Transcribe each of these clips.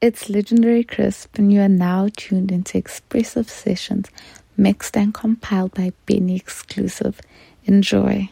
It's Legendary Crisp, and you are now tuned into expressive sessions mixed and compiled by Benny Exclusive. Enjoy.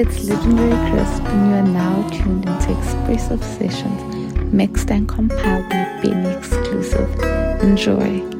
It's Legendary Crisp, and you are now tuned into Expressive Sessions, mixed and compiled by Benny Exclusive. Enjoy.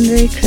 It's Legendary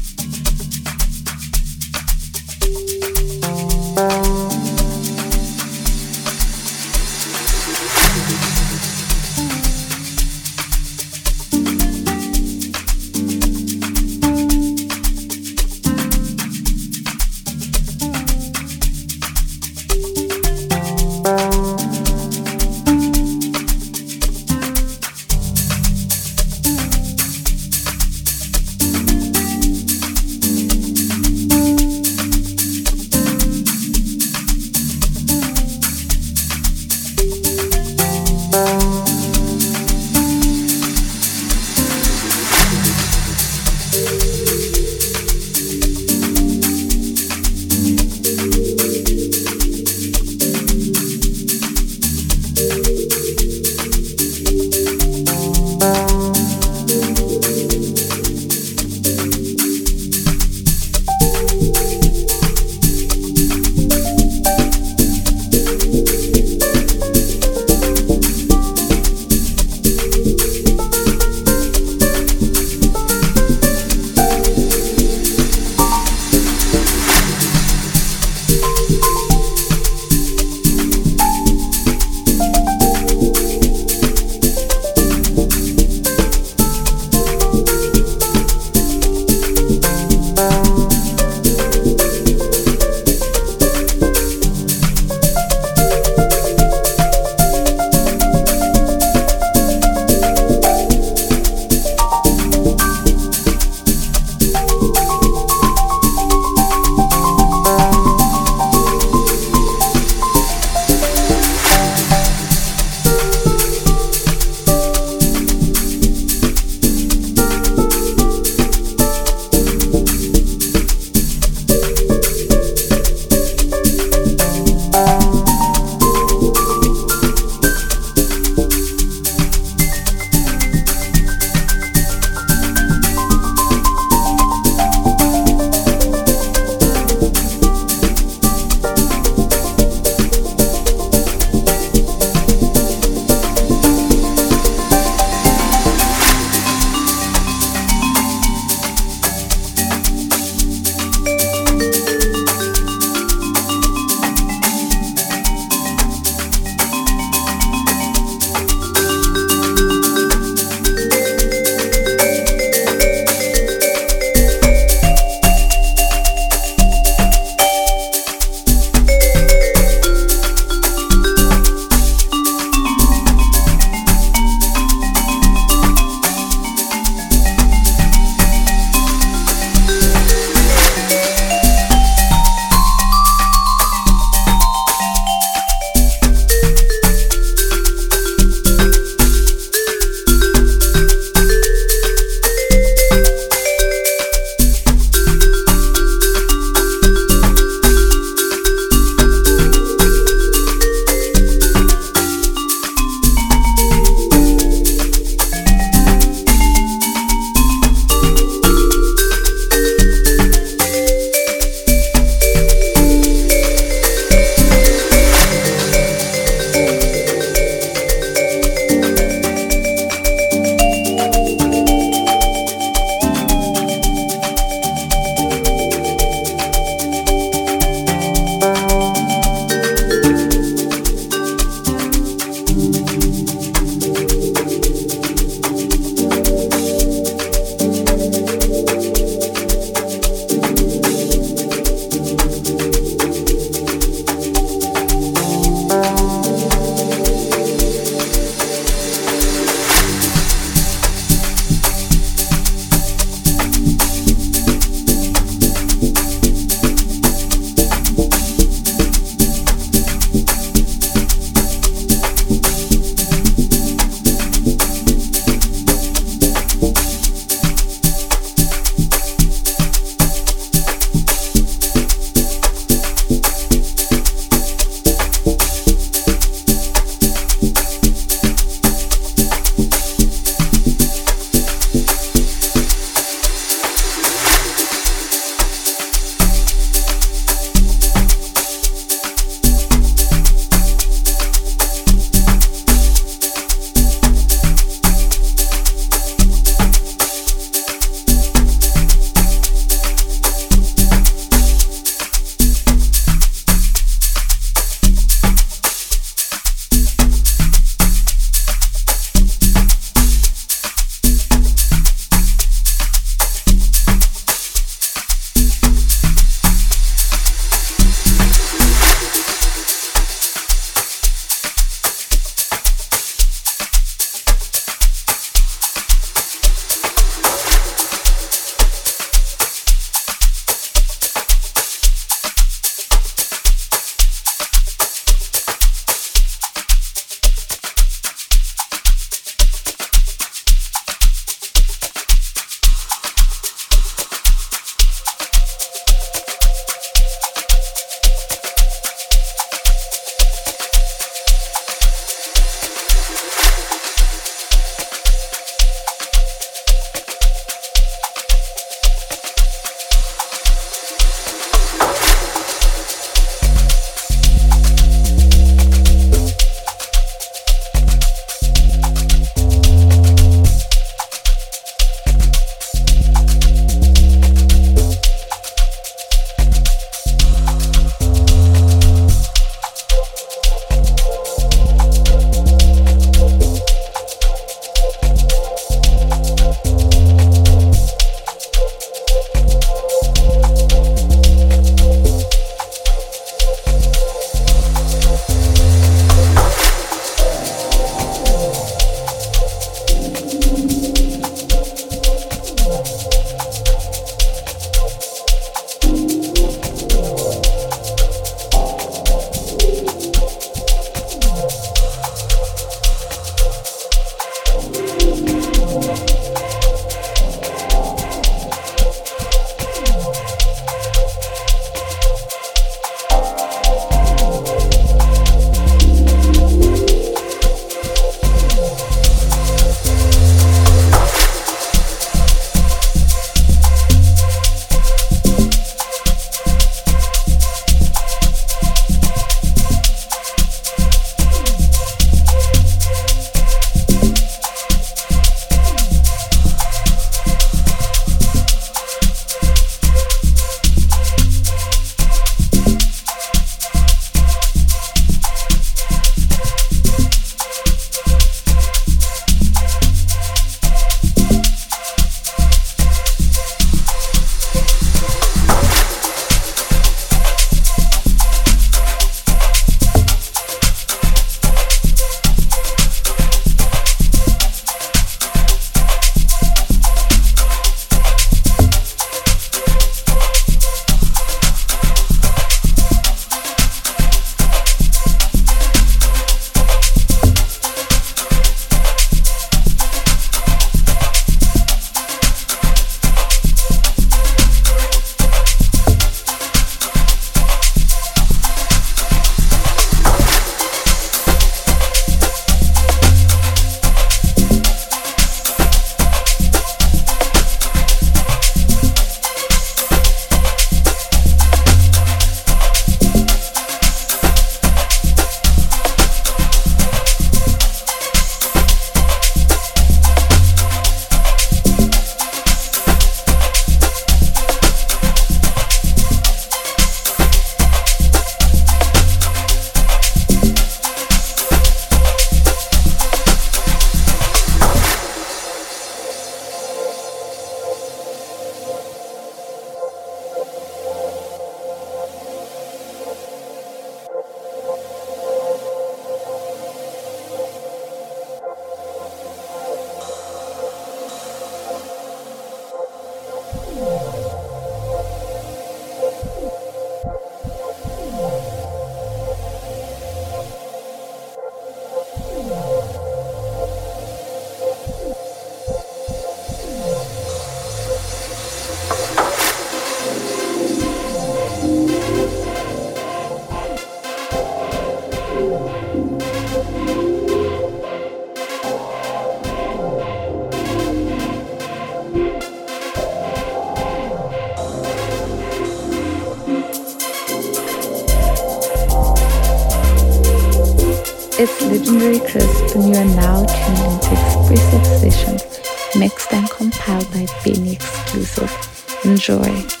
It's Legendary Crisp, and you are now tuned into Expressive Sessions, mixed and compiled by Benny Exclusive. Enjoy.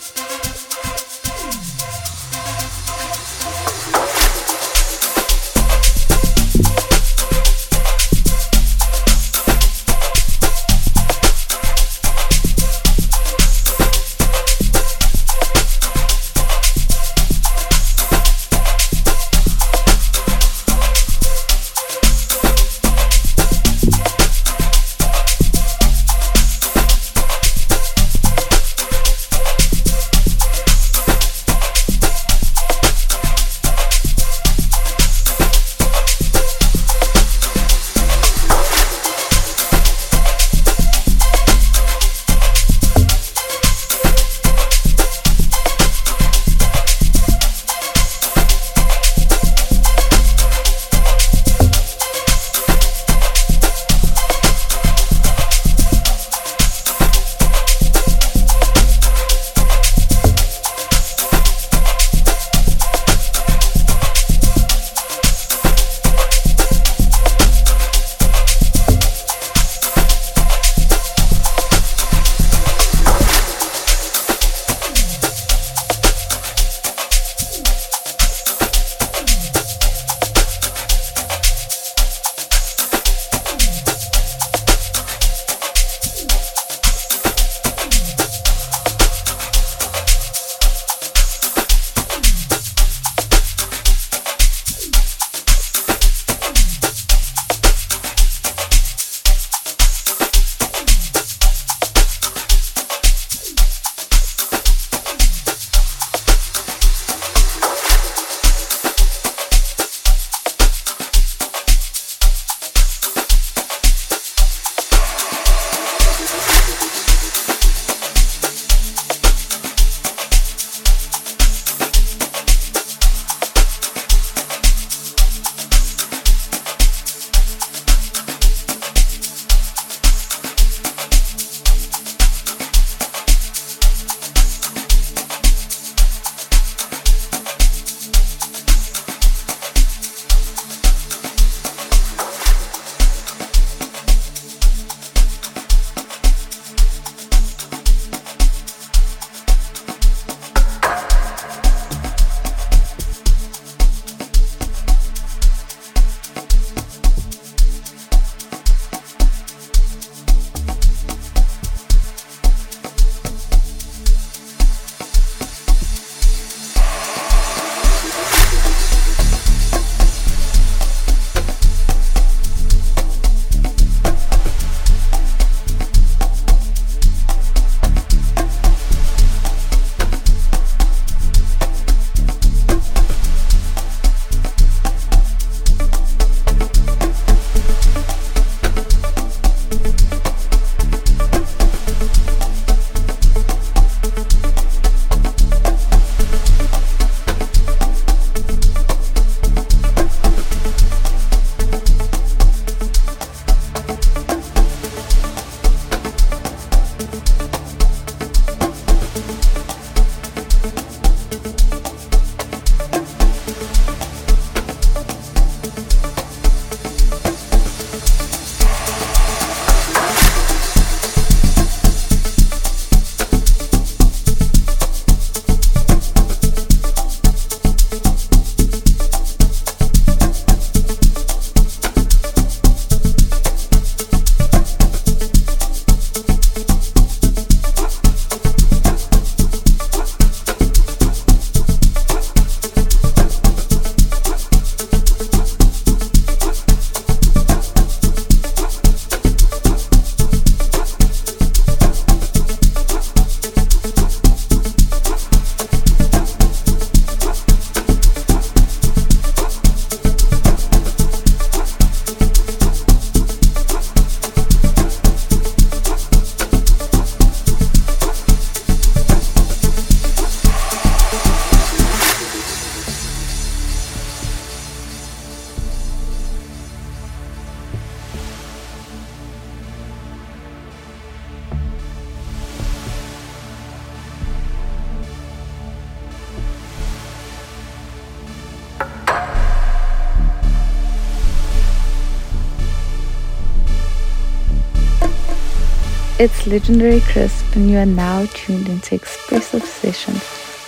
Legendary Crisp, and you are now tuned into Expressive Sessions,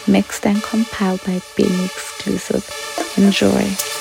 mixed and compiled by Benny Exclusive. Enjoy.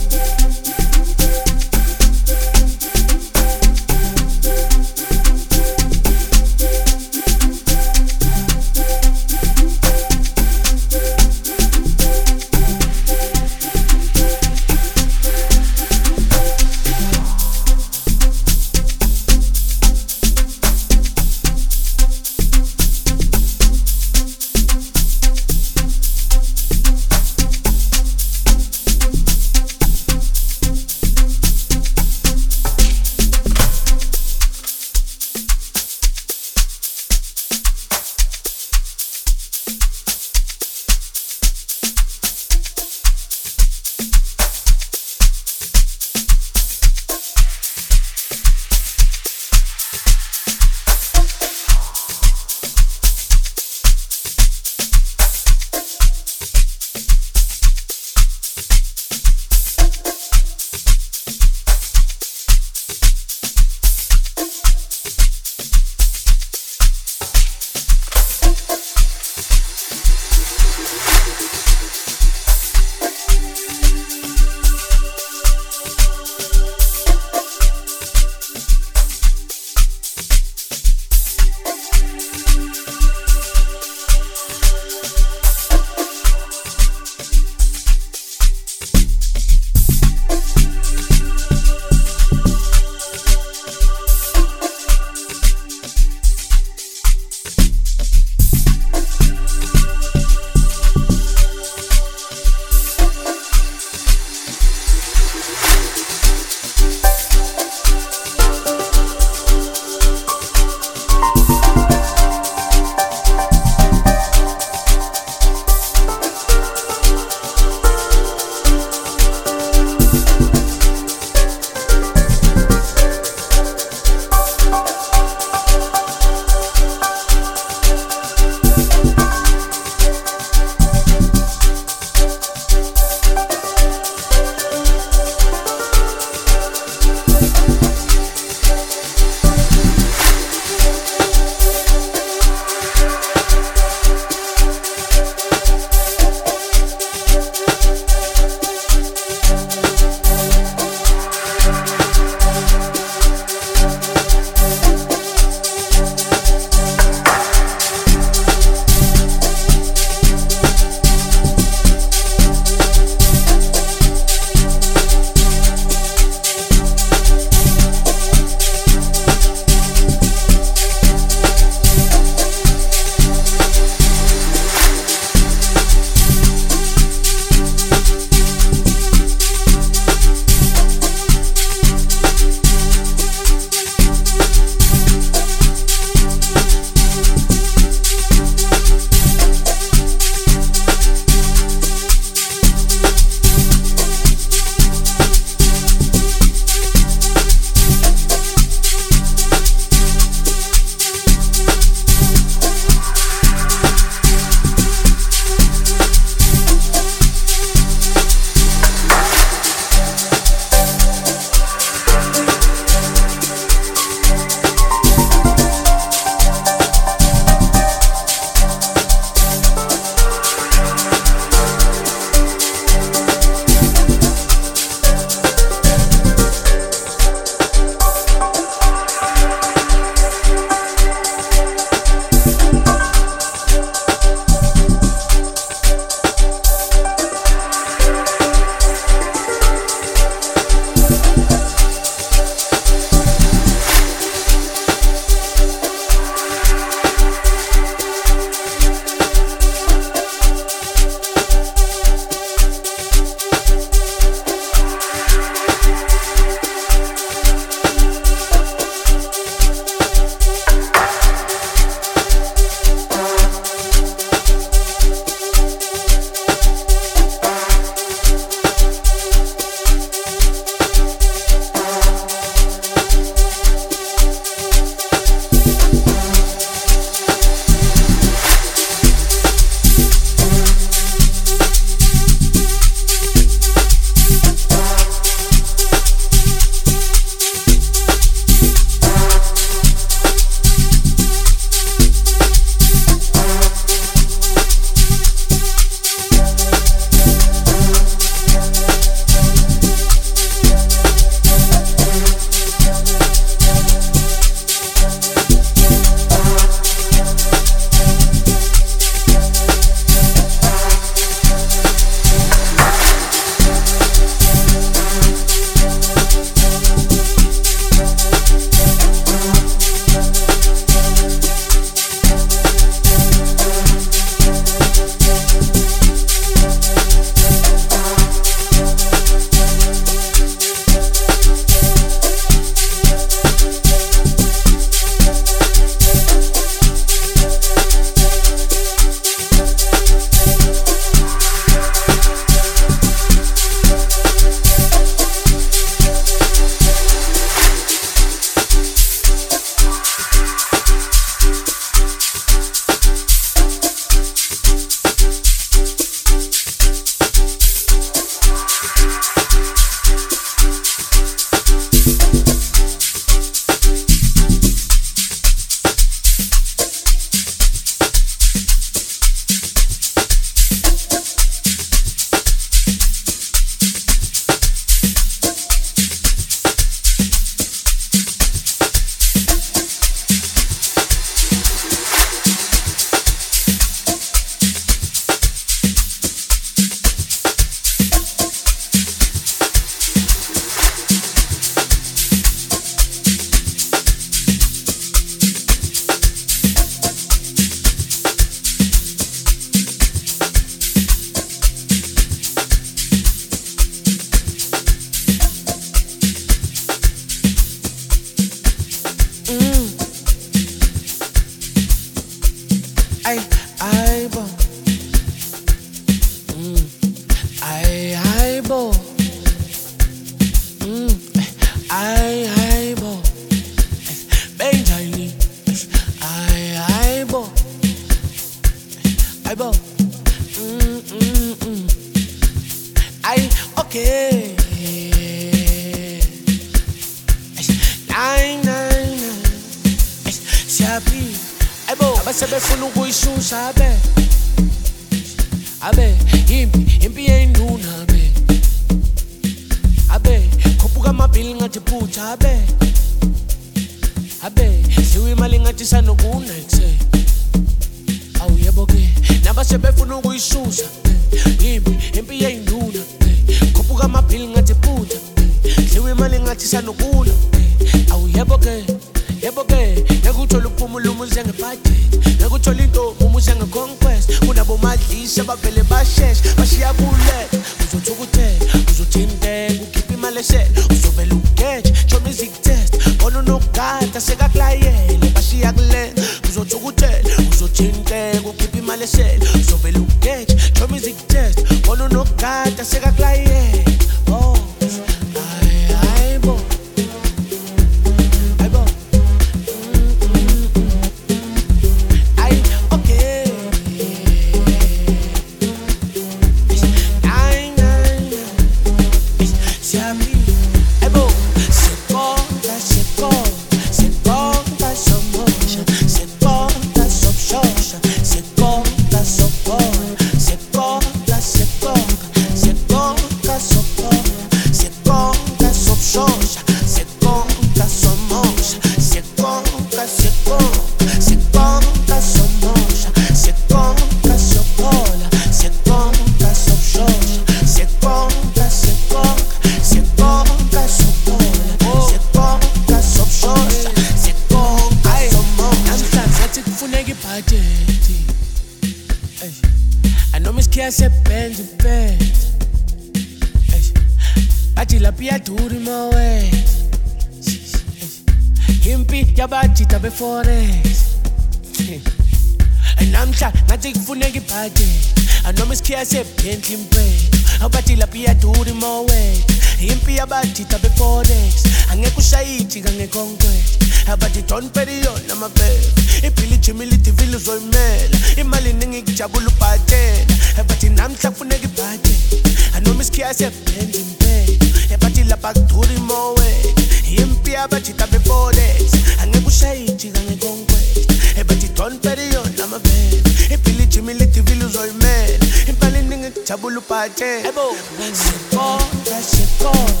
humility will lose all men. Impalin nigga chabulu pache. Ebo. Se porta, se porta.